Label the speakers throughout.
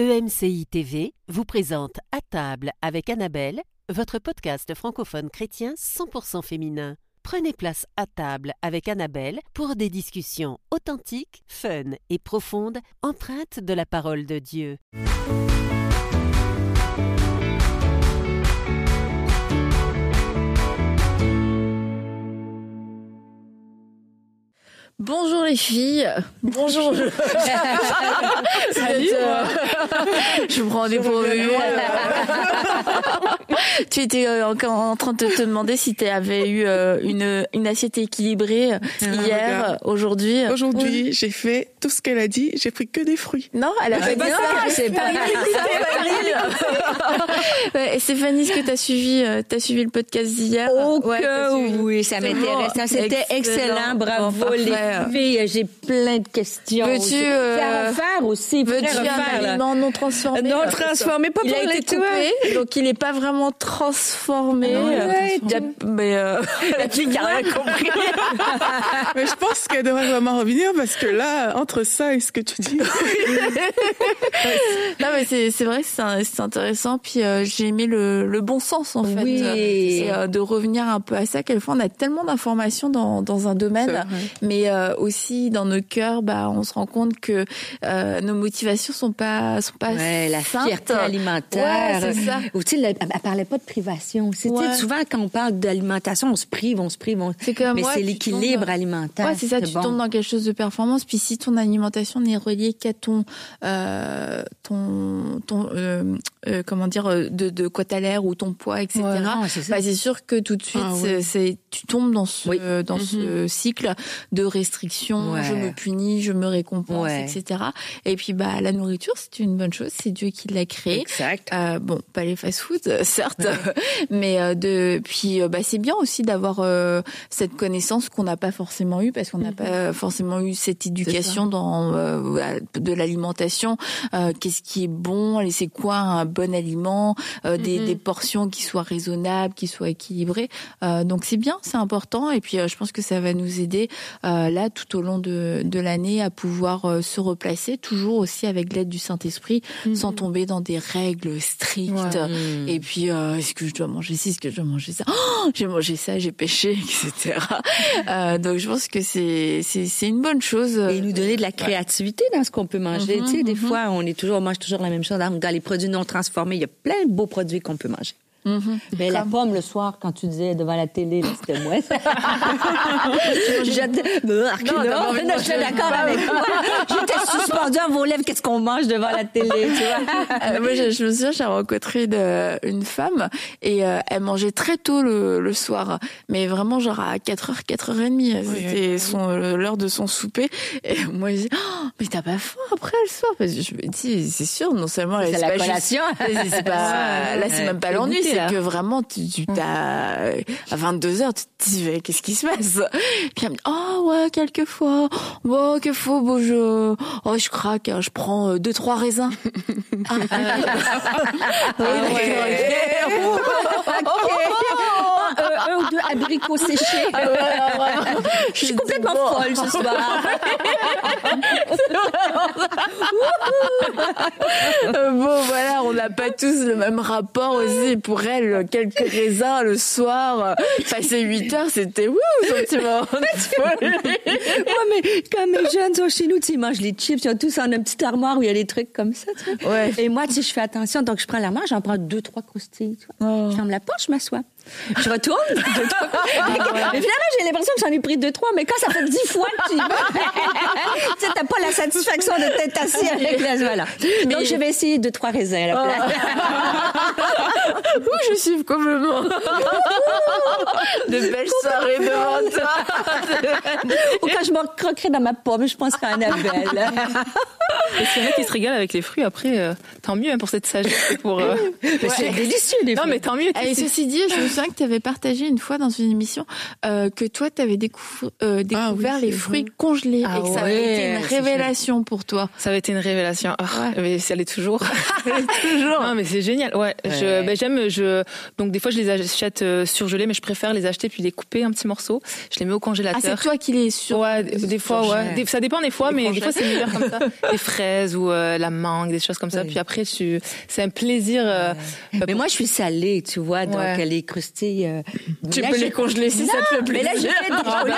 Speaker 1: EMCI TV vous présente À table avec Annabelle, votre podcast francophone chrétien 100% féminin. Prenez place à table avec Annabelle pour des discussions authentiques, fun et profondes, empreintes de la parole de Dieu.
Speaker 2: Bonjour les filles. Bonjour. Je...
Speaker 3: Salut.
Speaker 2: Euh... je me prends des pour Tu étais euh, encore en train de te demander si tu avais eu euh, une, une assiette équilibrée euh,
Speaker 3: Ah,
Speaker 2: hier, aujourd'hui.
Speaker 3: Aujourd'hui,
Speaker 2: Oui.
Speaker 3: j'ai fait tout ce qu'elle a dit. J'ai pris que des fruits.
Speaker 2: Non, elle a
Speaker 3: Ah,
Speaker 2: fait bien.
Speaker 3: ça,
Speaker 2: C'est pas Ouais, Et Stéphanie, est-ce que tu as suivi, euh, t'as suivi le podcast d'hier?
Speaker 4: Oh
Speaker 2: Ouais,
Speaker 4: que oui, ça m'intéresse. Ça, C'était
Speaker 2: Excellent.
Speaker 4: Bravo
Speaker 2: parfait.
Speaker 4: les filles. J'ai plein de questions.
Speaker 2: Veux-tu, euh,
Speaker 4: à refaire aussi.
Speaker 2: Veux-tu un aliment non transformé?
Speaker 4: Non
Speaker 2: euh,
Speaker 4: transformé, pas
Speaker 2: il
Speaker 4: pour les
Speaker 2: coupé, donc il n'est pas vraiment transformé.
Speaker 4: Ah ouais,
Speaker 2: Euh, mais euh,
Speaker 4: La fille qui a rien compris.
Speaker 3: Mais je pense qu'elle devrait vraiment revenir parce que là, entre ça et ce que tu dis,
Speaker 2: non mais c'est c'est vrai, que c'est un- c'est intéressant. Puis euh, j'ai aimé le, le bon sens en fait.
Speaker 4: Oui.
Speaker 2: Euh, C'est euh, de revenir un peu à ça. Quelquefois on a tellement d'informations dans dans un domaine, mais euh, aussi dans nos cœurs, bah on se rend compte que euh, nos motivations sont pas sont pas
Speaker 4: Ouais, la fierté alimentaire.
Speaker 2: Ouais, c'est ça.
Speaker 4: Ou tu sais, elle, elle parlait pas de privation. C'était
Speaker 2: Ouais.
Speaker 4: souvent quand on parle d'alimentation, on se prive, on se prive. on-
Speaker 2: C'est comme
Speaker 4: Mais c'est l'équilibre
Speaker 2: tombes-
Speaker 4: alimentaire.
Speaker 2: Ouais, c'est ça, tu
Speaker 4: bon.
Speaker 2: tombes dans quelque chose de performance. Puis si ton alimentation n'est reliée qu'à ton, euh, ton, ton, euh, euh, comment dire, euh, de, de quoi t'as l'air ou ton poids, etc.
Speaker 4: Ouais, non,
Speaker 2: bah, c'est sûr que tout de suite,
Speaker 3: Ah
Speaker 2: c'est, tu tombes dans ce,
Speaker 4: Oui.
Speaker 2: dans ce cycle de restriction.
Speaker 4: Ouais.
Speaker 2: Je me punis, je me récompense,
Speaker 4: Ouais.
Speaker 2: etc. Et puis, bah, la nourriture, c'est une bonne chose. C'est Dieu qui l'a créée.
Speaker 4: Exact.
Speaker 2: Euh, bon, pas les fast-food, euh, certes, mais euh, de puis euh, bah c'est bien aussi d'avoir euh, cette connaissance qu'on n'a pas forcément eu parce qu'on n'a pas forcément eu cette éducation dans euh, de l'alimentation. Euh, Qu'est-ce qui est bon? Et c'est quoi un bon aliment? Euh, des, des portions qui soient raisonnables, qui soient équilibrées. Euh, donc c'est bien, c'est important et puis euh, je pense que ça va nous aider euh, là tout au long de, de l'année à pouvoir euh, se replacer toujours aussi avec l'aide du Saint-Esprit sans tomber dans des règles strictes. Et puis, euh, est-ce que je dois manger ci, est-ce que je dois manger ça? Oh, J'ai mangé ça, j'ai péché, etc. euh, donc, je pense que c'est c'est une bonne chose.
Speaker 4: Et nous donner de la créativité dans ce qu'on peut manger.
Speaker 2: Mhm,
Speaker 4: tu sais, des fois, on est toujours, on mange toujours la même chose. Dans les produits non transformés, il y a plein de beaux produits qu'on peut manger.
Speaker 2: Mhm.
Speaker 4: Mais la pomme le soir, quand tu disais devant la télé, là, c'était moi.
Speaker 2: Envie de
Speaker 4: non,
Speaker 2: manger.
Speaker 4: j'étais d'accord avec toi. J'étais suspendue à vos lèvres. Qu'est-ce qu'on mange devant la télé, tu vois?
Speaker 2: Euh, moi, je, je me souviens, j'ai rencontré une, une femme et euh, elle mangeait très tôt le, le soir, mais vraiment genre à 4h, 4h30. C'était son l'heure de son souper. Et moi, je dis, oh, mais t'as pas faim après le soir? Parce que je me dis, c'est sûr, non seulement elle
Speaker 4: C'est
Speaker 2: c'est
Speaker 4: la
Speaker 2: pas juste-
Speaker 4: collation.
Speaker 2: c'est- c'est pas, là, c'est même pas l'ennui, c'est que vraiment, tu, tu t'as, à 22 heures, tu te dis, qu'est-ce qui se passe? Puis elle me dit, oh, ouais, quelquefois, bon, quelquefois, bon, je, oh, je craque, hein, je prends euh, deux, trois raisins. Ah,
Speaker 4: un, un ou deux abricots séchés. Je suis complètement folle ce soir.
Speaker 2: Euh, bon, voilà, on n'a pas tous le même rapport aussi. Pour elle, quelques raisins le soir, euh, passé 8 heures, c'était wouh, sentiment.
Speaker 4: Ouais, mais quand mes jeunes sont chez nous, tu sais, ils mangent les chips, ils ont tous en une petite armoire où il y a des trucs comme ça, tu vois.
Speaker 2: Ouais.
Speaker 4: Et moi, tu sais, je fais attention, donc je prends l'armoire, j'en prends deux, trois croustilles, tu vois.
Speaker 2: Oh.
Speaker 4: Je ferme la porte, je m'assois. Je retourne. deux, trois. Mais finalement, j'ai l'impression que j'en ai pris deux, trois, mais quand ça fait dix fois que tu y vas, tu sais, t'as pas la satisfaction de t'être assis avec la, voilà. Donc, je vais essayer deux, trois raisins à la place.
Speaker 2: Ouh, je suis complètement. De belles soirées devant toi.
Speaker 4: Ou quand je me croquerai dans ma pomme, je penserai à Annabelle.
Speaker 5: Et s'il y en a qui se régalent avec les fruits, après, euh, tant mieux hein, pour cette sagesse. Pour, euh,
Speaker 4: Mais c'est délicieux, les
Speaker 5: Non,
Speaker 4: fruits.
Speaker 5: mais tant mieux.
Speaker 2: Et ceci dit, je me souviens que tu avais partagé une fois dans une émission euh, que toi, tu avais découvert
Speaker 3: Ah oui,
Speaker 2: les fruits
Speaker 3: vrai.
Speaker 2: congelés
Speaker 4: Ah
Speaker 2: et que ça
Speaker 4: ouais,
Speaker 2: avait été une révélation pour toi.
Speaker 5: Ça avait été une révélation. Ah,
Speaker 2: Ouais.
Speaker 5: Mais ça l'est toujours.
Speaker 2: Toujours.
Speaker 5: Non, mais c'est génial. Ouais. Je,
Speaker 4: Ouais.
Speaker 5: ben, j'aime, je je donc des fois je les achète euh, surgelés, mais je préfère les acheter puis les couper un petit morceau. Je les mets au
Speaker 2: Ah,
Speaker 5: congélateur.
Speaker 2: c'est toi qui les sur.
Speaker 5: Ouais, des fois, ouais. Des- ça dépend des fois, mais des fois c'est meilleur comme ça. Des fraises ou euh, la mangue, des choses comme ça.
Speaker 4: Oui.
Speaker 5: Puis après, tu, c'est un plaisir. euh, bah,
Speaker 4: Mais moi, je suis salée, tu vois, donc
Speaker 5: Ouais.
Speaker 4: les euh,
Speaker 2: Tu
Speaker 4: là,
Speaker 2: peux
Speaker 4: j'ai-
Speaker 2: les congeler si ça te fait
Speaker 4: Mais
Speaker 2: plaisir.
Speaker 4: là, j'ai fait des,
Speaker 3: Ah, bah,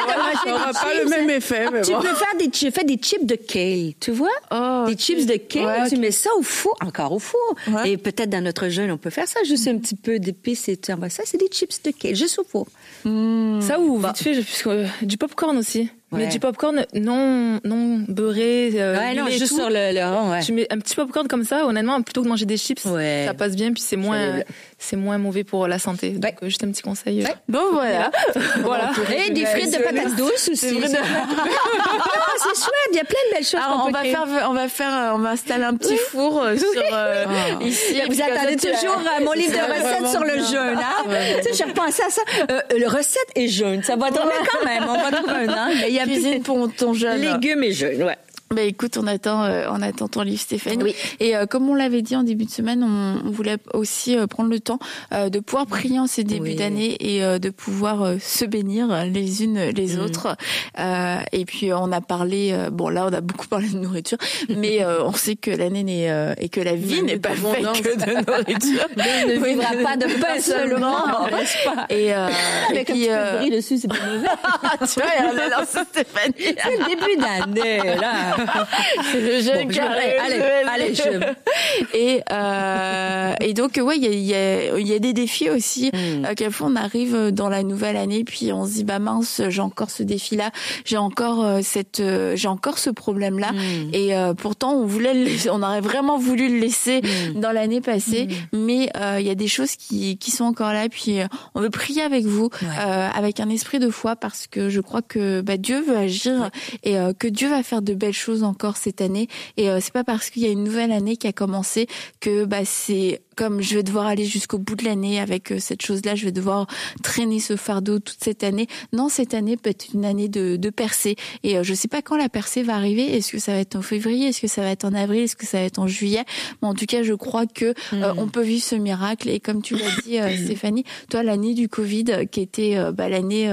Speaker 3: aura pas
Speaker 4: chips,
Speaker 3: le même effet, mais
Speaker 4: Tu
Speaker 3: bon.
Speaker 4: peux faire des, tu fais des chips de kale, tu vois?
Speaker 2: Oh,
Speaker 4: des chips de kale,
Speaker 2: Ouais,
Speaker 4: tu mets ça au four, encore au four.
Speaker 2: Ouais.
Speaker 4: Et peut-être dans notre jeûne, on peut faire ça, juste un petit peu d'épices et tu envoies ça. C'est des chips de kale, juste au four.
Speaker 5: Ça ou vite fait, je- euh, du popcorn aussi. Mais du popcorn non non beurré. euh,
Speaker 4: ouais, non, juste
Speaker 5: tout.
Speaker 4: sur le, le rond, ouais.
Speaker 5: Tu mets un petit popcorn comme ça, honnêtement, plutôt que de manger des chips,
Speaker 4: Ouais.
Speaker 5: ça passe bien, puis c'est moins,
Speaker 4: C'est-
Speaker 5: moins mauvais pour la santé. Donc,
Speaker 4: Ouais.
Speaker 5: euh, juste un petit conseil.
Speaker 4: Ouais.
Speaker 2: Bon, voilà.
Speaker 5: Voilà.
Speaker 4: Et des frites de patates douces aussi.
Speaker 2: de-
Speaker 4: Ah, c'est chouette, il y a plein de belles choses
Speaker 2: Alors,
Speaker 4: qu'on
Speaker 2: on va
Speaker 4: créer.
Speaker 2: faire, on va faire, euh, on va installer un petit four euh, sur euh, ici.
Speaker 4: Vous attendez toujours euh, mon livre de recettes sur le jeûne, hein? Tu sais, j'ai repensé à ça. Euh, le recette et jeûne, ça va tourner quand même. On va trouver un angle.
Speaker 2: Cuisine pour ton jeune.
Speaker 4: légumes et jeûne, ouais.
Speaker 2: Bah écoute, on attend, euh, on attend ton livre, Stéphanie.
Speaker 4: Oui.
Speaker 2: Et euh, comme on l'avait dit en début de semaine, on, on voulait aussi euh, prendre le temps euh, de pouvoir prier en ces débuts
Speaker 4: Oui.
Speaker 2: d'année et euh, de pouvoir euh, se bénir les unes les
Speaker 4: Mm.
Speaker 2: autres. Euh, et puis on a parlé, euh, bon là on a beaucoup parlé de nourriture, mais euh, on sait que l'année n'est euh, et que la vie n'est pas faite que de nourriture.
Speaker 4: ne
Speaker 2: Oui,
Speaker 4: vivra pas de pain seulement, n'est-ce pas?
Speaker 2: Et, euh, et puis,
Speaker 4: petit peu de
Speaker 2: euh,
Speaker 4: brie dessus, c'est pas mauvais.
Speaker 2: tu vois, a lancé Stéphanie.
Speaker 4: C'est le début d'année, là.
Speaker 2: C'est le jeune
Speaker 4: Bon, je- allez, allez, je-
Speaker 2: Et, euh, et donc, ouais, il y a, il y, a, y a des défis aussi.
Speaker 4: Mm.
Speaker 2: Euh, quelquefois, on arrive dans la nouvelle année, puis on se dit, bah mince, j'ai encore ce défi-là, j'ai encore euh, cette, euh, j'ai encore ce problème-là.
Speaker 4: Mm.
Speaker 2: Et euh, pourtant, on voulait, le laisser- on aurait vraiment voulu le laisser
Speaker 4: Mm.
Speaker 2: dans l'année passée, mais euh, il y a des choses qui, qui sont encore là. Puis euh, on veut prier avec vous,
Speaker 4: Ouais.
Speaker 2: euh, avec un esprit de foi, parce que je crois que bah, Dieu veut agir et euh, que Dieu va faire de belles choses encore cette année. Et euh, c'est pas parce qu'il y a une nouvelle année qui a commencé que bah, c'est comme je vais devoir aller jusqu'au bout de l'année avec euh, cette chose-là, je vais devoir traîner ce fardeau toute cette année. Non, cette année peut être une année de, de percée. Et euh, je sais pas quand la percée va arriver. Est-ce que ça va être en février? Est-ce que ça va être en avril? Est-ce que ça va être en juillet? Mais en tout cas, je crois que euh, on peut vivre ce miracle. Et comme tu l'as dit, euh, Stéphanie, toi, l'année du Covid, qui était euh, bah, l'année,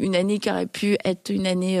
Speaker 2: une année qui aurait pu être une année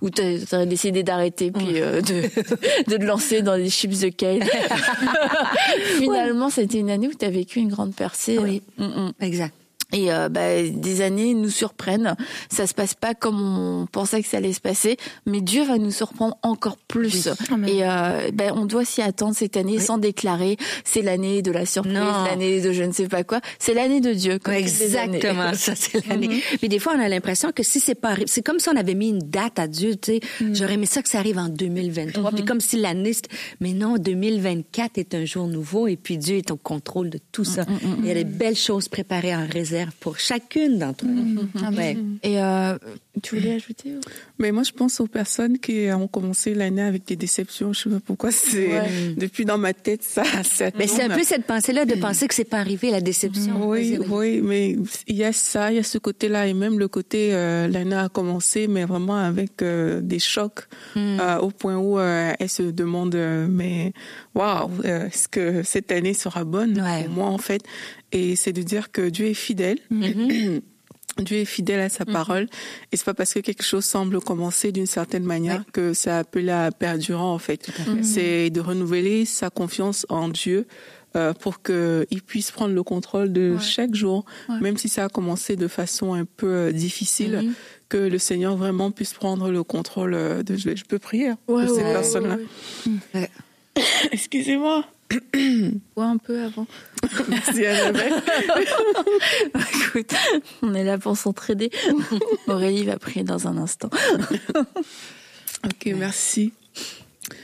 Speaker 2: où tu aurais décidé d'arrêter puis de, de te lancer dans des chips de kale. Finalement, c'était une année où tu as vécu une grande percée.
Speaker 4: Oui.
Speaker 2: Mm, mm.
Speaker 4: Exact.
Speaker 2: Et euh, bah, des années nous surprennent. Ça se passe pas comme on pensait que ça allait se passer, mais Dieu va nous surprendre encore plus. Et euh, bah, on doit s'y attendre cette année sans déclarer. C'est l'année de la surprise, l'année de je ne sais pas quoi. C'est l'année de Dieu. comme.
Speaker 4: Exactement, ça c'est l'année. Mais des fois, on a l'impression que si c'est pas arri- c'est comme si on avait mis une date à Dieu, tu sais. J'aurais aimé ça que ça arrive en 2023, puis comme si l'année, mais non, 2024 est un jour nouveau et puis Dieu est au contrôle de tout ça. Il y a des belles choses préparées en réserve pour chacune d'entre nous. Ouais.
Speaker 2: Et euh, tu voulais ajouter ou-
Speaker 3: Mais moi, je pense aux personnes qui ont commencé l'année avec des déceptions. Je sais pas pourquoi c'est
Speaker 2: Ouais.
Speaker 3: depuis dans ma tête ça. ça
Speaker 4: Mais c'est un peu cette pensée-là de penser que c'est pas arrivé la déception.
Speaker 3: Oui,
Speaker 4: Vas-y,
Speaker 3: oui, mais il y a ça, il y a ce côté-là, et même le côté euh, l'année a commencé, mais vraiment avec euh, des chocs euh, au point où euh, elle se demande, euh, mais waouh, est-ce que cette année sera bonne
Speaker 4: Ouais.
Speaker 3: pour moi en fait? Et c'est de dire que Dieu est fidèle. Dieu est fidèle à sa parole et c'est pas parce que quelque chose semble commencer d'une certaine manière
Speaker 4: Ouais.
Speaker 3: que ça appelle à perdurant en fait. C'est de renouveler sa confiance en Dieu euh, pour que il puisse prendre le contrôle de chaque jour,
Speaker 2: Ouais.
Speaker 3: même si ça a commencé de façon un peu euh, difficile, que le Seigneur vraiment puisse prendre le contrôle euh, de. Je peux prier hein,
Speaker 2: Ouais,
Speaker 3: de ces
Speaker 2: ouais,
Speaker 3: personnes-là.
Speaker 2: ouais,
Speaker 3: Excusez-moi.
Speaker 2: Ouais, un peu avant.
Speaker 3: Merci.
Speaker 2: Écoute, on est là pour s'entraider. Aurélie va prier dans un instant.
Speaker 3: Ok, merci.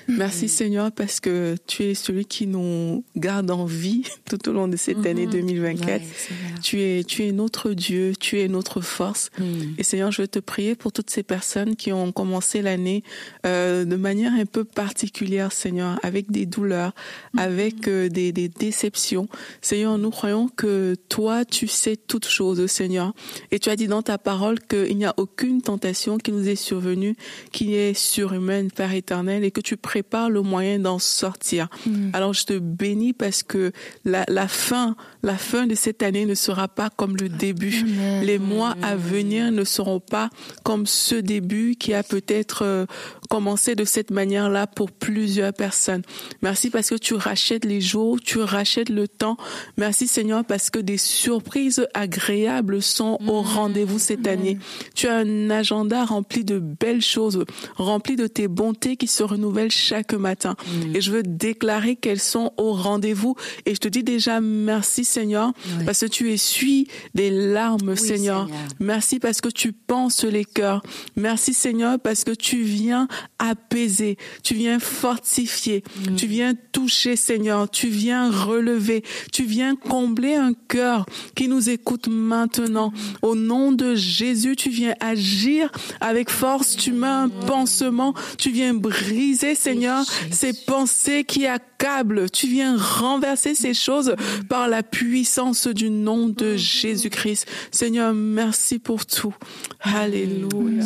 Speaker 3: Merci Seigneur parce que tu es celui qui nous garde en vie tout au long de cette année 2024.
Speaker 4: Ouais, Seigneur.
Speaker 3: Tu es, tu es notre Dieu, tu es notre force.
Speaker 4: Mm.
Speaker 3: Et Seigneur, je veux te prier pour toutes ces personnes qui ont commencé l'année euh, de manière un peu particulière, Seigneur, avec des douleurs, avec euh, des, des déceptions. Seigneur, nous croyons que toi, tu sais toutes choses, Seigneur. Et tu as dit dans ta parole qu'il n'y a aucune tentation qui nous est survenue, qui est surhumaine, Père éternel, et que tu prépares prépare le moyen d'en sortir. Mm. Alors je te bénis parce que la, la fin, la fin de cette année ne sera pas comme le début. Les mois à venir ne seront pas comme ce début qui a peut-être commencé de cette manière-là pour plusieurs personnes. Merci parce que tu rachètes les jours, tu rachètes le temps. Merci Seigneur parce que des surprises agréables sont au mm. rendez-vous cette année. Tu as un agenda rempli de belles choses, rempli de tes bontés qui se renouvellent chaque matin. Mm. Et je veux déclarer qu'elles sont au rendez-vous. Et je te dis déjà merci Seigneur parce que tu essuies des larmes Seigneur. Merci parce que tu penses les cœurs. Merci Seigneur parce que tu viens apaiser, tu viens fortifier, mm. tu viens toucher Seigneur, tu viens relever, tu viens combler un cœur qui nous écoute maintenant. Au nom de Jésus, tu viens agir avec force, tu mets un pansement, tu viens briser Seigneur ces pensées qui accablent, tu viens renverser ces choses par la puissance du nom de Jésus-Christ. Seigneur, merci pour tout. Alléluia.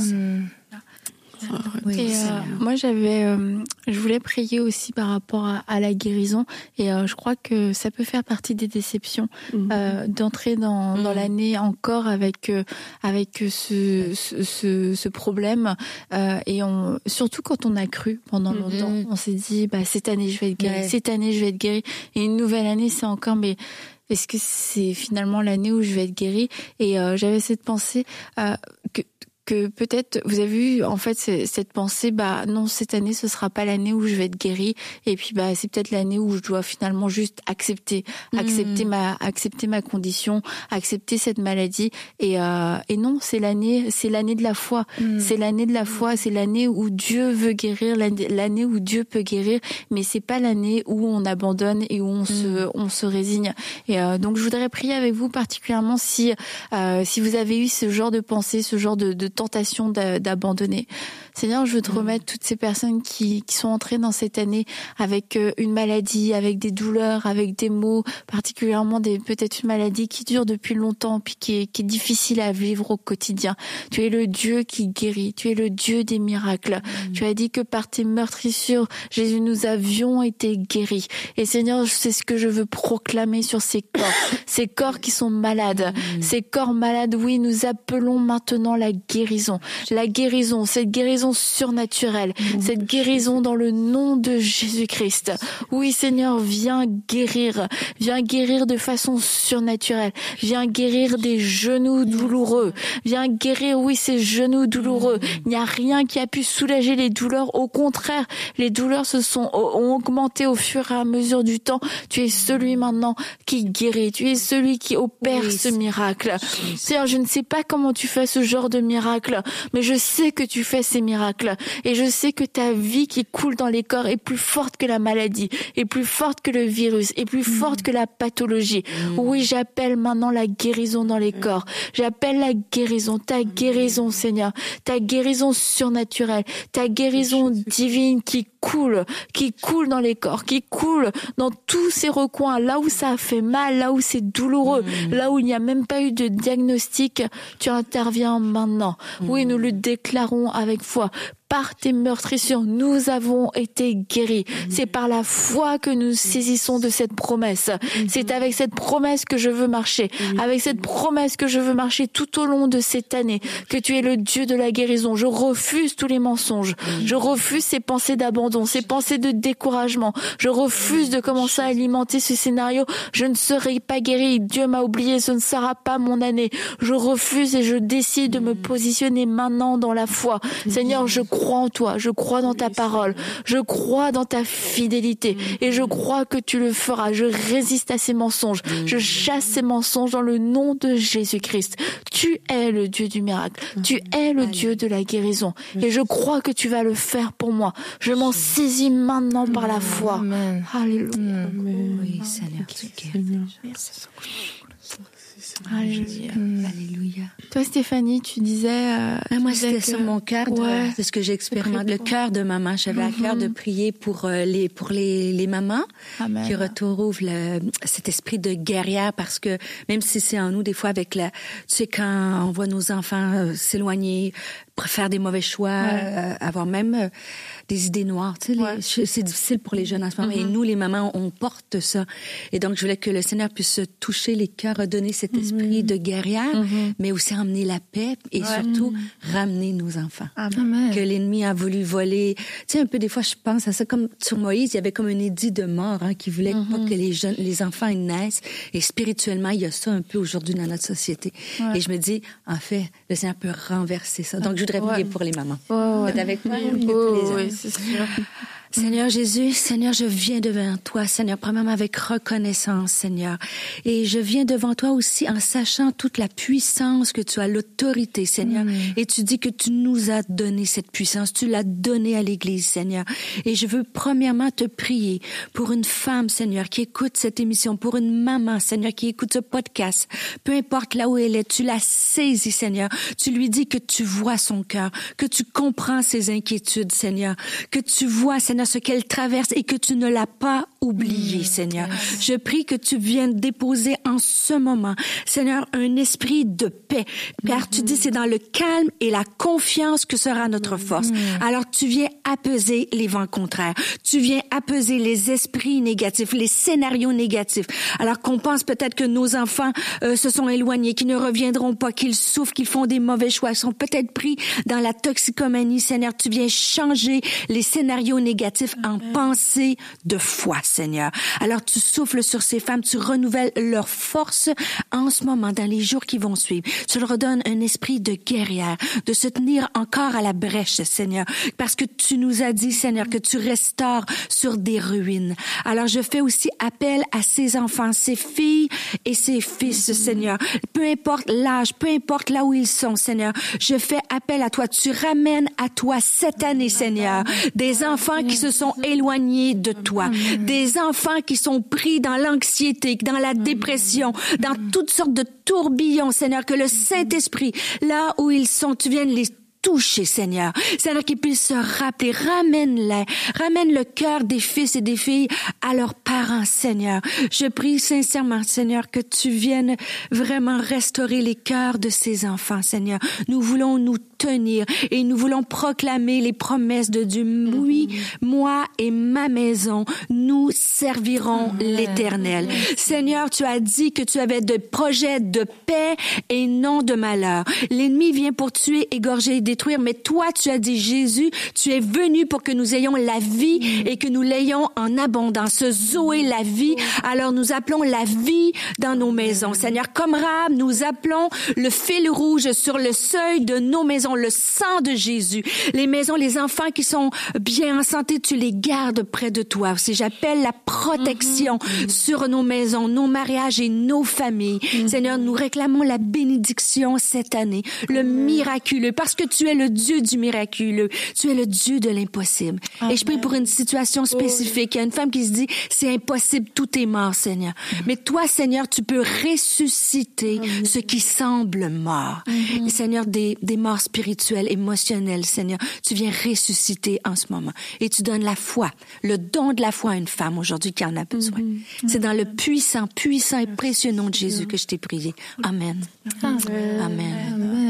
Speaker 2: Et euh, moi, j'avais, euh, je voulais prier aussi par rapport à, la guérison, et euh, je crois que ça peut faire partie des déceptions mhm. d'entrer dans, dans mhm. l'année encore avec avec ce, ce, ce problème, et on, surtout quand on a cru pendant mhm. longtemps, on s'est dit, bah cette année je vais être guéri, cette année je vais être guéri, et une nouvelle année c'est encore, mais est-ce que c'est finalement l'année où je vais être guérie? Et j'avais cette pensée que que peut-être vous avez vu en fait cette pensée bah non cette année ce sera pas l'année où je vais être guérie et puis bah c'est peut-être l'année où je dois finalement juste accepter accepter hmm. ma accepter ma condition accepter cette maladie et euh, et non c'est l'année c'est l'année de la foi hmm. c'est l'année de la foi c'est l'année où Dieu veut guérir l'année où Dieu peut guérir mais c'est pas l'année où on abandonne et où on se hmm. on se résigne et euh, donc je voudrais prier avec vous particulièrement si euh, si vous avez eu ce genre de pensée ce genre de, de tentation d'abandonner. Seigneur, je veux te mm. remettre toutes ces personnes qui, qui sont entrées dans cette année avec euh, une maladie, avec des douleurs, avec des maux, particulièrement des peut-être une maladie qui dure depuis longtemps, puis qui est, qui est difficile à vivre au quotidien. Tu es le Dieu qui guérit, tu es le Dieu des miracles. Mm. Tu as dit que par tes meurtrissures, Jésus, nous avions été guéris. Et Seigneur, c'est ce que je veux proclamer sur ces corps, ces corps qui sont malades, mm. ces corps malades. Oui, nous appelons maintenant la guérison, la guérison, cette guérison surnaturelle, cette guérison dans le nom de Jésus-Christ. Oui, Seigneur, viens guérir, viens guérir de façon surnaturelle, viens guérir des genoux douloureux, viens guérir, oui, ces genoux douloureux. Il n'y a rien qui a pu soulager les douleurs. Au contraire, les douleurs se sont ont augmenté au fur et à mesure du temps. Tu es celui maintenant qui guérit. Tu es celui qui opère ce miracle. Seigneur, je ne sais pas comment tu fais ce genre de miracle, mais je sais que tu fais ces miracles et je sais que ta vie qui coule dans les corps est plus forte que la maladie, est plus forte que le virus, est plus mm. forte que la pathologie. Mm. Oui, j'appelle maintenant la guérison dans les corps. J'appelle la guérison, ta guérison, Seigneur, ta guérison surnaturelle, ta guérison divine qui coule, qui coule dans les corps, qui coule dans tous ces recoins, là où ça a fait mal, là où c'est douloureux, mm. là où il n'y a même pas eu de diagnostic, tu interviens maintenant. Oui, nous le déclarons avec foi toi par tes meurtrissures, nous avons été guéris. C'est par la foi que nous saisissons de cette promesse. C'est avec cette promesse que je veux marcher. Avec cette promesse que je veux marcher tout au long de cette année. Que tu es le Dieu de la guérison. Je refuse tous les mensonges. Je refuse ces pensées d'abandon, ces pensées de découragement. Je refuse de commencer à alimenter ce scénario. Je ne serai pas guéri. Dieu m'a oublié. Ce ne sera pas mon année. Je refuse et je décide de me positionner maintenant dans la foi. Seigneur, je crois crois en toi, je crois dans ta parole, je crois dans ta fidélité et je crois que tu le feras. Je résiste à ces mensonges, je chasse ces mensonges dans le nom de Jésus-Christ. Tu es le Dieu du miracle, tu es le Dieu de la guérison et je crois que tu vas le faire pour moi. Je m'en saisis maintenant par la foi. Alléluia. Oui, Seigneur. Alléluia. Toi, Stéphanie, tu disais. Euh,
Speaker 4: ah, moi, c'était sur mon cœur de, ce que j'expérimente, le cœur de maman. J'avais à cœur de prier pour euh, les pour les, les mamans qui retrouvent le, cet esprit de guerrière parce que même si c'est en nous des fois avec la, tu sais quand on voit nos enfants euh, s'éloigner, faire des mauvais choix, euh, avoir même euh, des idées noires. Tu sais, c'est difficile pour les jeunes en ce moment. Et mm-hmm. nous, les mamans, on porte ça. Et donc, je voulais que le Seigneur puisse toucher les cœurs, donner cet esprit mm-hmm. de guerrière, mm-hmm. mais aussi emmener la paix et surtout ramener nos enfants. Que l'ennemi a voulu voler. Tu sais, un peu des fois, je pense à ça comme sur Moïse, il y avait comme un édit de mort hein, qui voulait pas que les jeunes, les enfants ils naissent. Et spirituellement, il y a ça un peu aujourd'hui dans notre société. Et je me dis, en fait, le Seigneur peut renverser ça. Donc, je voudrais prier pour les mamans.
Speaker 2: Ouais,
Speaker 4: avec moi?
Speaker 2: Oui, c'est sûr.
Speaker 4: Seigneur Jésus, Seigneur, je viens devant toi, Seigneur, premièrement avec reconnaissance, Seigneur. Et je viens devant toi aussi en sachant toute la puissance que tu as, l'autorité, Seigneur. Et tu dis que tu nous as donné cette puissance, tu l'as donnée à l'Église, Seigneur. Et je veux premièrement te prier pour une femme, Seigneur, qui écoute cette émission, pour une maman, Seigneur, qui écoute ce podcast. Peu importe là où elle est, tu la saisis, Seigneur. Tu lui dis que tu vois son cœur, que tu comprends ses inquiétudes, Seigneur, que tu vois, Seigneur, ce qu'elle traverse et que tu ne l'as pas oublié, mm, Seigneur. Je prie que tu viennes déposer en ce moment, Seigneur, un esprit de paix, car tu dis c'est dans le calme et la confiance que sera notre force. Mm. Alors tu viens apaiser les vents contraires. Tu viens apaiser les esprits négatifs, les scénarios négatifs. Alors qu'on pense peut-être que nos enfants euh, se sont éloignés, qu'ils ne reviendront pas, qu'ils souffrent, qu'ils font des mauvais choix, sont peut-être pris dans la toxicomanie. Seigneur, tu viens changer les scénarios négatifs en pensée de foi, Seigneur. Alors tu souffles sur ces femmes, tu renouvelles leur force en ce moment, dans les jours qui vont suivre. Tu leur redonnes un esprit de guerrière, de se tenir encore à la brèche, Seigneur, parce que tu nous as dit, Seigneur, que tu restaures sur des ruines. Alors je fais aussi appel à ces enfants, ces filles et ces fils, Seigneur. Peu importe l'âge, peu importe là où ils sont, Seigneur, je fais appel à toi. Tu ramènes à toi cette année, Seigneur, des enfants qui se sont éloignés de toi, des enfants qui sont pris dans l'anxiété, dans la dépression, dans toutes sortes de tourbillons, Seigneur, que le Saint-Esprit, là où ils sont, tu viennes les toucher, Seigneur. Seigneur, qu'ils puissent se rappeler. Ramène-les. Ramène le cœur des fils et des filles à leurs parents, Seigneur. Je prie sincèrement, Seigneur, que tu viennes vraiment restaurer les cœurs de ces enfants, Seigneur. Nous voulons nous tenir et nous voulons proclamer les promesses de Dieu. Oui, moi et ma maison, nous servirons l'éternel. Seigneur, tu as dit que tu avais des projets de paix et non de malheur. L'ennemi vient pour tuer, égorger et détruire, mais toi, tu as dit, Jésus, tu es venu pour que nous ayons la vie et que nous l'ayons en abondance. Zoé, la vie. Alors nous appelons la vie dans nos maisons. Seigneur, comme Rab, nous appelons le fil rouge sur le seuil de nos maisons le sang de Jésus. Les maisons, les enfants qui sont bien en santé, tu les gardes près de toi. Si j'appelle la protection mm-hmm. sur nos maisons, nos mariages et nos familles. Mm-hmm. Seigneur, nous réclamons la bénédiction cette année, le miraculeux, parce que tu es le Dieu du miraculeux. Tu es le Dieu de l'impossible. Et je prie pour une situation spécifique. Il y a une femme qui se dit, c'est impossible, tout est mort, Seigneur. Mais toi, Seigneur, tu peux ressusciter ce qui semble mort. Seigneur, des, des morts spirituels spirituel, émotionnel, Seigneur. Tu viens ressusciter en ce moment. Et tu donnes la foi, le don de la foi à une femme aujourd'hui qui en a besoin. Mhm. C'est dans le puissant, puissant et précieux nom de Jésus que je t'ai prié. Amen.
Speaker 2: Amen. Amen. Amen.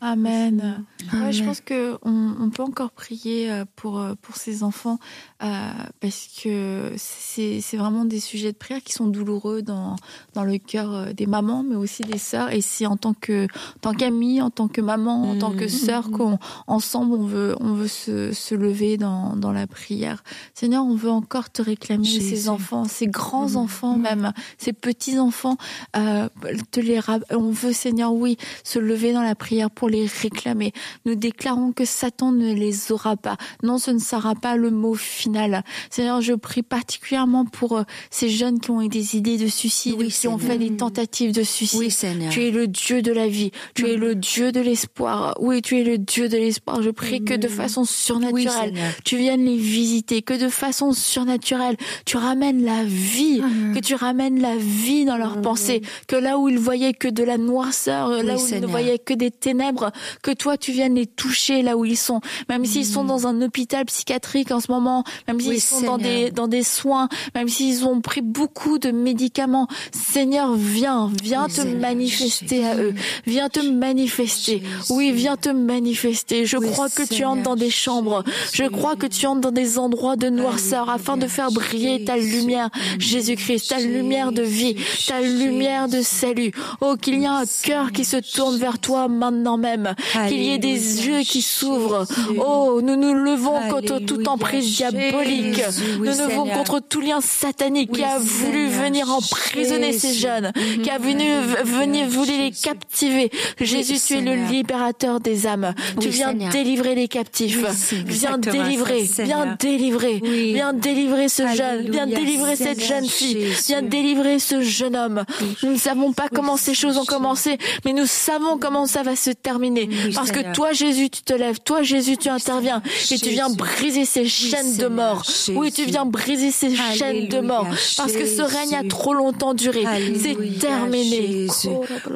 Speaker 2: Amen. je pense que on, peut encore prier euh, pour euh, pour ces enfants euh, parce que c'est c'est vraiment des sujets de prière qui sont douloureux dans dans le cœur des mamans, mais aussi des sœurs. Et c'est en tant que en tant qu'amie, en tant que maman, en tant que sœurs qu'ensemble on veut on veut se, se lever dans, dans la prière. Seigneur, on veut encore te réclamer ces enfants, ces grands mm. enfants même, ces petits enfants, euh, te les on veut Seigneur, oui, se lever dans la prière pour les réclamer. Nous déclarons que Satan ne les aura pas. Non, ce ne sera pas le mot final. Seigneur, je prie particulièrement pour euh, ces jeunes qui ont eu des idées de suicide, qui ont fait des tentatives de suicide.
Speaker 4: Oui, Seigneur.
Speaker 2: Tu es le Dieu de la vie. Tu es le Dieu de l'espoir. Oui, tu es le Dieu de l'espoir. Je prie que de façon surnaturelle, tu viennes les visiter, que de façon surnaturelle, tu ramènes la vie, que tu ramènes la vie dans leurs pensées, que là où ils voyaient que de la noirceur, là où ils ne voyaient que des ténèbres, que toi tu viennes les toucher là où ils sont, même s'ils sont dans un hôpital psychiatrique en ce moment, même s'ils sont dans des dans des soins, même s'ils ont pris beaucoup de médicaments. Seigneur, viens, viens te manifester à eux, viens te manifester. Oui, viens te manifester. Je crois que tu entres dans des chambres, je crois que tu entres dans des endroits de noirceur afin de faire briller ta lumière, Jésus-Christ, ta lumière de vie, ta lumière de salut. Oh, qu'il y a un cœur qui se tourne vers toi maintenant même, qu'il y ait des yeux qui s'ouvrent. Oh, nous nous levons contre toute emprise diabolique. Nous nous levons contre tout lien satanique qui a voulu venir emprisonner ces jeunes, qui a venu venir voulu les captiver. Jésus, tu es le libérateur des âmes. Tu viens délivrer les captifs. Viens délivrer, viens délivrer, viens délivrer ce jeune, viens délivrer cette jeune fille, viens délivrer ce jeune homme. Nous ne savons pas comment ces choses ont commencé, mais nous savons comment ça va se terminer. Parce que toi, Jésus, tu te lèves, toi, Jésus, tu interviens et tu viens briser ces chaînes de mort. Oui, tu viens briser ces chaînes de mort. Parce que ce règne a trop longtemps duré. C'est terminé.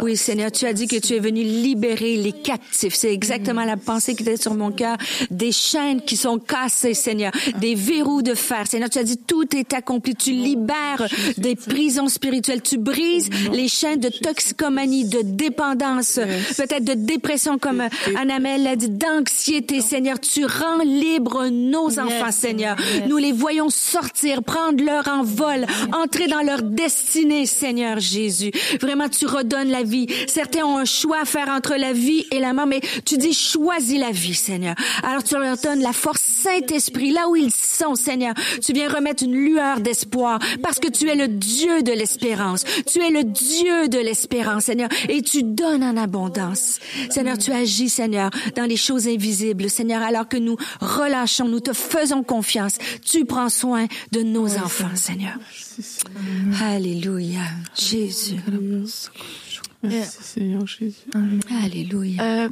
Speaker 4: Oui, Seigneur, tu as dit que tu es venu libérer les captifs. C'est exactement la pensée qui était sur mon cœur. Des chaînes qui sont cassées, Seigneur. Des verrous de fer. Seigneur, tu as dit tout est accompli. Tu libères des prisons spirituelles. Tu brises les chaînes de toxicomanie, de dépendance, peut-être de dépression comme Annamel l'a dit, d'anxiété, Seigneur. Tu rends libre nos enfants, Seigneur. Nous les voyons sortir, prendre leur envol, entrer dans leur destinée, Seigneur Jésus. Vraiment, tu redonnes la vie. Certains ont un choix à faire entre la vie et la mort, mais tu dis choisis la vie, Seigneur. Alors tu leur donnes la force Saint-Esprit là où ils sont, Seigneur. Tu viens remettre une lueur d'espoir parce que tu es le Dieu de l'espérance. Tu es le Dieu de l'espérance, Seigneur, et tu donnes en abondance. Seigneur, tu agis, Seigneur, dans les choses invisibles, Seigneur, alors que nous relâchons, nous te faisons confiance. Tu prends soin de nos enfants, Seigneur. Alléluia. Jésus.
Speaker 3: Merci, Seigneur Jésus.
Speaker 2: Alléluia. Euh,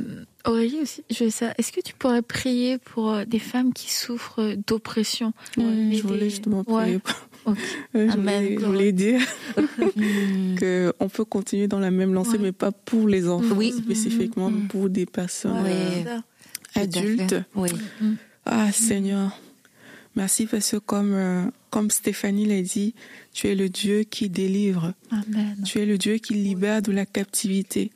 Speaker 2: Aurélie aussi, je Est-ce que tu pourrais prier pour euh, des femmes qui souffrent d'oppression?
Speaker 3: Je voulais justement prier. Je, voulais, dire qu'on peut continuer dans la même lancée, mais pas pour les enfants, oui. spécifiquement mm. pour des personnes euh, adultes. Oui. Ah Seigneur, merci parce que comme, euh, comme Stéphanie l'a dit, tu es le Dieu qui délivre. Amen. Tu es le Dieu qui libère de la captivité.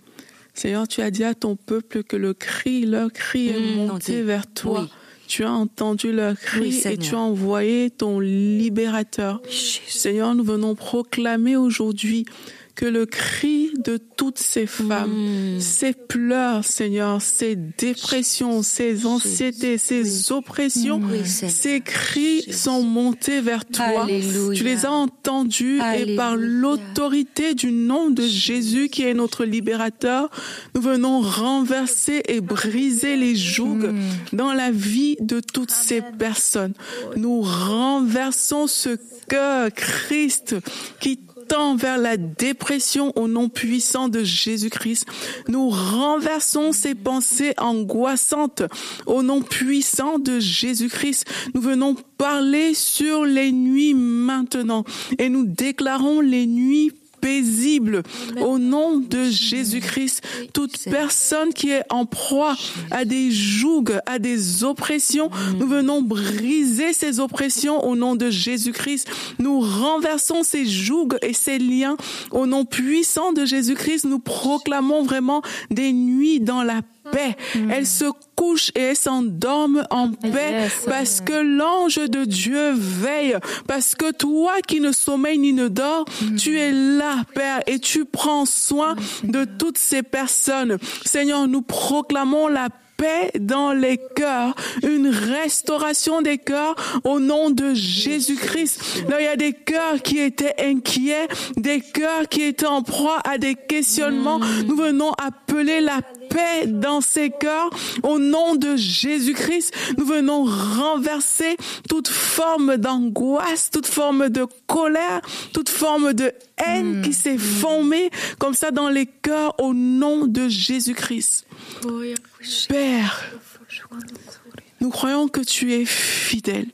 Speaker 3: Seigneur, tu as dit à ton peuple que le cri, leur cri est mm, monté vers toi. Tu as entendu leur cri et tu as envoyé ton libérateur. Seigneur, nous venons proclamer aujourd'hui que le cri de toutes ces femmes, mm. ces pleurs, Seigneur, ces dépressions, ces anxiétés, ces oppressions, ces cris sont montés vers toi. Tu les as entendus et par l'autorité du nom de Jésus qui est notre libérateur, nous venons renverser et briser les jougs mm. dans la vie de toutes ces personnes. Nous renversons ce cœur Christ qui vers la dépression au nom puissant de Jésus-Christ. Nous renversons ces pensées angoissantes au nom puissant de Jésus-Christ. Nous venons parler sur les nuits maintenant et nous déclarons les nuits paisible au nom de Jésus-Christ. Toute personne qui est en proie à des jougs, à des oppressions, nous venons briser ces oppressions au nom de Jésus-Christ. Nous renversons ces jougs et ces liens au nom puissant de Jésus-Christ. Nous proclamons vraiment des nuits dans la paix. Mm. Elle se couche et elle s'endorme en paix parce que l'ange de Dieu veille, parce que toi qui ne sommeilles ni ne dors, mm. tu es là, Père, et tu prends soin de toutes ces personnes. Seigneur, nous proclamons la paix dans les cœurs, une restauration des cœurs au nom de Jésus-Christ. Là, il y a des cœurs qui étaient inquiets, des cœurs qui étaient en proie à des questionnements. Mm. Nous venons appeler la paix dans ces cœurs. Au nom de Jésus-Christ, nous venons renverser toute forme d'angoisse, toute forme de colère, toute forme de haine qui s'est formée comme ça dans les cœurs au nom de Jésus-Christ. Père, nous croyons que tu es fidèle.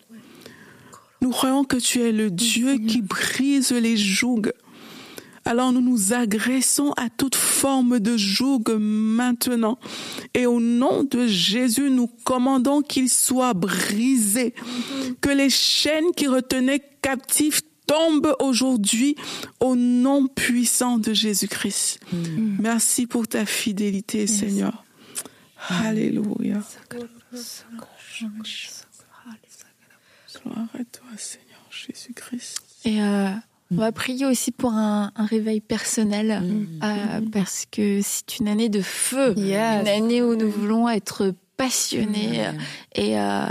Speaker 3: Nous croyons que tu es le Dieu qui brise les jougs Alors nous nous agressons à toute forme de joug maintenant. Et au nom de Jésus, nous commandons qu'il soit brisé, que les chaînes qui retenaient captifs tombent aujourd'hui au nom puissant de Jésus-Christ. Merci pour ta fidélité, Seigneur. Alléluia. Gloire à toi, Seigneur Jésus-Christ.
Speaker 2: Et euh, on va prier aussi pour un, un réveil personnel, euh, parce que c'est une année de feu,
Speaker 5: Yes.
Speaker 2: une année où nous voulons être passionnés. Et, euh,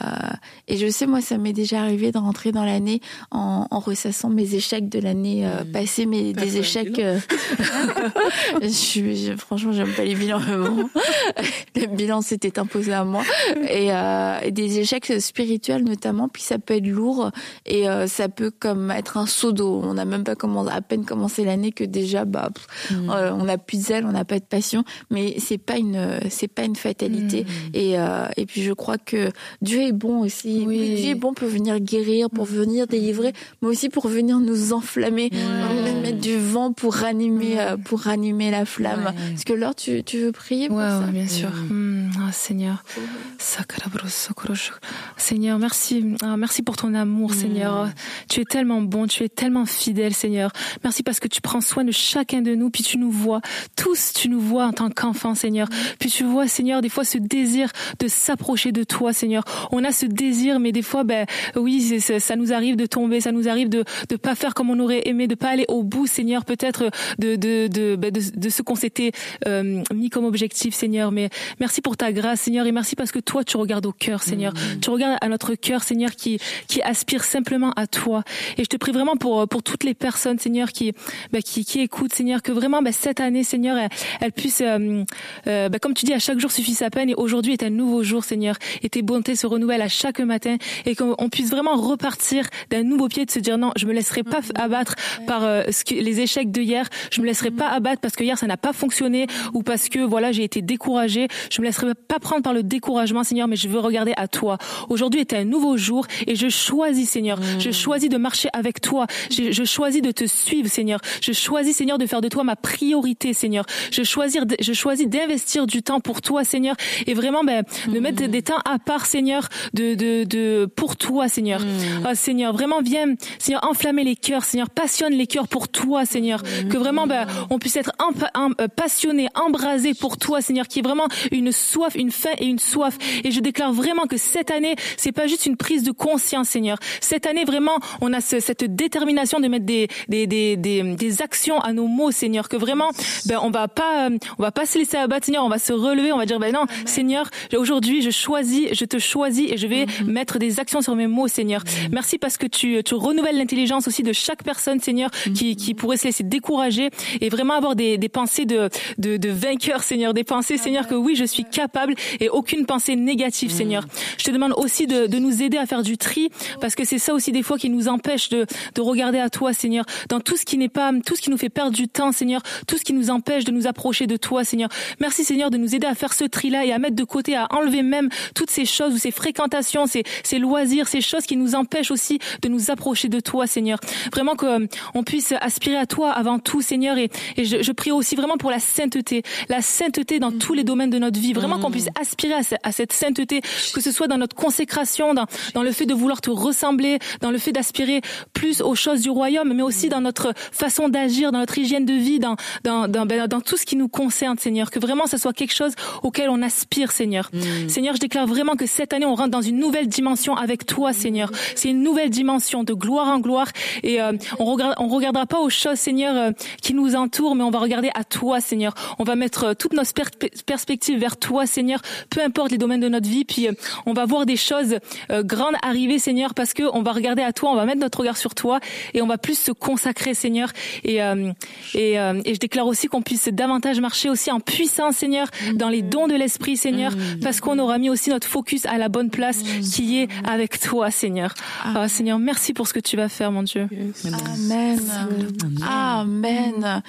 Speaker 2: et je sais, moi, ça m'est déjà arrivé de rentrer dans l'année en, en ressassant mes échecs de l'année euh, passée, mais des échecs. euh, je, je- franchement, j'aime pas les bilans. bon. Le bilan s'était imposé à moi. Et, euh, et des échecs spirituels notamment, puis ça peut être lourd et euh, ça peut comme être un seau d'eau. On n'a même pas commencé, à peine commencé l'année que déjà, bah, pff, euh, on n'a plus de zèle, on n'a pas de passion, mais c'est pas une, c'est pas une fatalité. Et, euh, et puis je crois que Dieu est bon aussi.
Speaker 5: Oui.
Speaker 2: Dieu est bon pour venir guérir, pour venir délivrer, mais aussi pour venir nous enflammer, mettre du vent pour ranimer, euh, pour ranimer la flamme.
Speaker 5: Ouais.
Speaker 2: Parce que Laure, tu, tu veux prier pour
Speaker 5: Ouais,
Speaker 2: ça
Speaker 5: ouais, bien sûr. Mm, ah, Seigneur. Merci. Ah, merci pour ton amour, Seigneur. Tu es tellement bon, tu es tellement fidèle, Seigneur. Merci parce que tu prends soin de chacun de nous, puis tu nous vois. Tous, tu nous vois en tant qu'enfants, Seigneur. Puis tu vois, Seigneur, des fois ce désir de s'approcher de toi, Seigneur. On a ce désir, mais des fois, ben, oui, c'est- c'est- ça nous arrive de tomber, ça nous arrive de de pas faire comme on aurait aimé, de pas aller au bout, Seigneur, peut-être de de de ben, de, de ce qu'on s'était euh, mis comme objectif, Seigneur. Mais merci pour ta grâce, Seigneur, et merci parce que toi, tu regardes au cœur, Seigneur. Tu regardes à notre cœur, Seigneur, qui qui aspire simplement à toi. Et je te prie vraiment pour pour toutes les personnes, Seigneur, qui ben, qui qui écoutent, Seigneur, que vraiment ben, cette année, Seigneur, elle, elle puisse, euh, euh, ben, comme tu dis, à chaque jour suffit sa peine, et aujourd'hui est un nouveau jour, Seigneur. Et tes bontés se renouvellent à chaque matin, et qu'on puisse vraiment repartir d'un nouveau pied, de se dire non, je me laisserai pas abattre par euh, ce que, les échecs de hier. Je me laisserai pas abattre parce que hier ça n'a pas fonctionné ou parce que voilà j'ai été découragée. Je me laisserai pas prendre par le découragement, Seigneur, mais je veux regarder à toi. Aujourd'hui est un nouveau jour et je choisis, Seigneur. Je choisis de marcher avec toi. Je, je choisis de te suivre, Seigneur. Je choisis, Seigneur, de faire de toi ma priorité, Seigneur. Je choisis, je choisis d'investir du temps pour toi, Seigneur, et vraiment ben, de mettre des temps à part, Seigneur, de de, de pour toi, Seigneur. Ah, Seigneur, vraiment viens, Seigneur, enflammer les cœurs, Seigneur, passionne les cœurs pour toi, Seigneur. Que vraiment ben, on puisse être euh, passionné, embrasé pour toi, Seigneur, qui est vraiment une soif, une faim et une soif. Et je déclare vraiment que cette année, c'est pas juste une prise de conscience, Seigneur. Cette année, vraiment, on a ce- cette détermination de mettre des, des, des, des, des actions à nos mots, Seigneur. Que vraiment, ben, on va pas, euh, on va pas se laisser abattre, Seigneur. On va se relever. On va dire, ben non, Seigneur, aujourd'hui, je choisis, je te choisis et je vais mettre des actions sur mes mots, Seigneur. Merci parce que tu, tu renouvelles l'intelligence aussi de chaque personne, Seigneur, qui, qui pourrait se laisser décourager et vraiment avoir des, des pensées de, de, de vainqueur, Seigneur. Des pensées, Seigneur, que oui, je suis capable et aucune pensée négative, Seigneur. Je te demande aussi de, de nous aider à faire du tri parce que c'est ça aussi des fois qui nous empêche de, de regarder à toi, Seigneur, dans tout ce qui n'est pas, tout ce qui nous fait perdre du temps, Seigneur, tout ce qui nous empêche de nous approcher de toi, Seigneur. Merci, Seigneur, de nous aider à faire ce tri-là et à mettre de côté, à enlever même toutes ces choses ou ces fréquentations, ces, ces loisirs, ces choses qui nous empêchent aussi de nous approcher de toi, Seigneur. Vraiment que euh, on puisse aspirer à toi avant tout, Seigneur. Et, et je, je prie aussi vraiment pour la sainteté, la sainteté dans tous les domaines de notre vie. Vraiment qu'on puisse aspirer à, ce- à cette sainteté, que ce soit dans notre consécration, dans, dans le fait de vouloir te ressembler, dans le fait d'aspirer plus aux choses du royaume, mais aussi dans notre façon d'agir, dans notre hygiène de vie, dans, dans, dans, ben, dans tout ce qui nous concerne, Seigneur. Que vraiment ça soit quelque chose auquel on aspire, Seigneur. Seigneur, je déclare vraiment que cette année, on rentre dans une nouvelle dimension avec toi, Seigneur. C'est une nouvelle dimension de gloire en gloire. Et euh, on regarde, on regardera pas aux choses, Seigneur, euh, qui nous entourent, mais on va regarder à toi, Seigneur. On va mettre euh, toutes nos perspe- perspectives vers toi, Seigneur. Peu importe les domaines de notre vie, puis euh, on va voir des choses euh, grandes arriver, Seigneur, parce que on va regarder à toi, on va mettre notre regard sur toi, et on va plus se consacrer, Seigneur. Et euh, et, euh, et je déclare aussi qu'on puisse davantage marcher aussi en puissance, Seigneur, dans les dons de l'esprit, Seigneur, parce qu'on aura mis aussi notre focus à la bonne place, qui est avec toi, Seigneur. Ah, Seigneur, merci pour ce que tu vas faire, mon Dieu.
Speaker 2: Amen. Amen.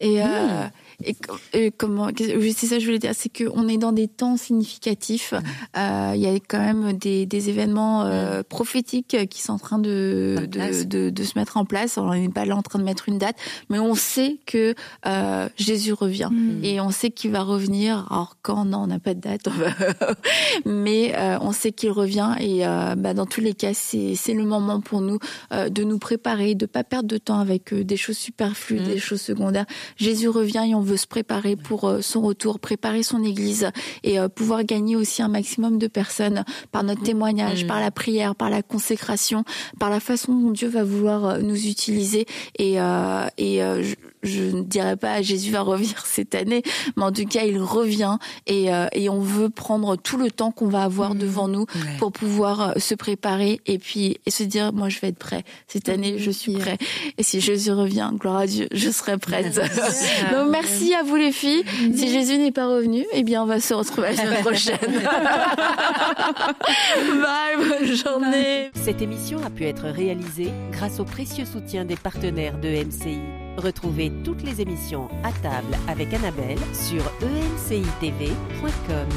Speaker 2: Et, euh, et, comment c'est ça que je voulais dire c'est qu'on est dans des temps significatifs. Mm. euh, il y a quand même des, des événements euh, mm. prophétiques qui sont en train de de, de, de, se mettre en place. On n'est pas là en train de mettre une date mais on sait que euh, Jésus revient. Mm. et on sait qu'il va revenir. Alors quand? Non on n'a pas de date. Mais on sait qu'il revient. Et bah, dans tous les cas c'est le moment pour nous de nous préparer de pas perdre de temps avec des choses superflues des choses secondaires. Jésus revient et on veut se préparer pour euh, son retour, préparer son Église et euh, pouvoir gagner aussi un maximum de personnes par notre mm. témoignage, mm. par la prière, par la consécration, par la façon dont Dieu va vouloir euh, nous utiliser. Et, et je ne dirais pas Jésus va revenir cette année, mais en tout cas il revient et, euh, et on veut prendre tout le temps qu'on va avoir mmh. devant nous pour pouvoir euh, se préparer et puis et se dire moi je vais être prêt cette année je suis prêt et si Jésus revient gloire à Dieu je serai prête. Donc merci à vous les filles. Si Jésus n'est pas revenu, eh bien on va se retrouver la semaine prochaine. Bye, bonne journée.
Speaker 1: Cette émission a pu être réalisée grâce au précieux soutien des partenaires de MCI. Retrouvez toutes les émissions à table avec Annabelle sur encitv.com.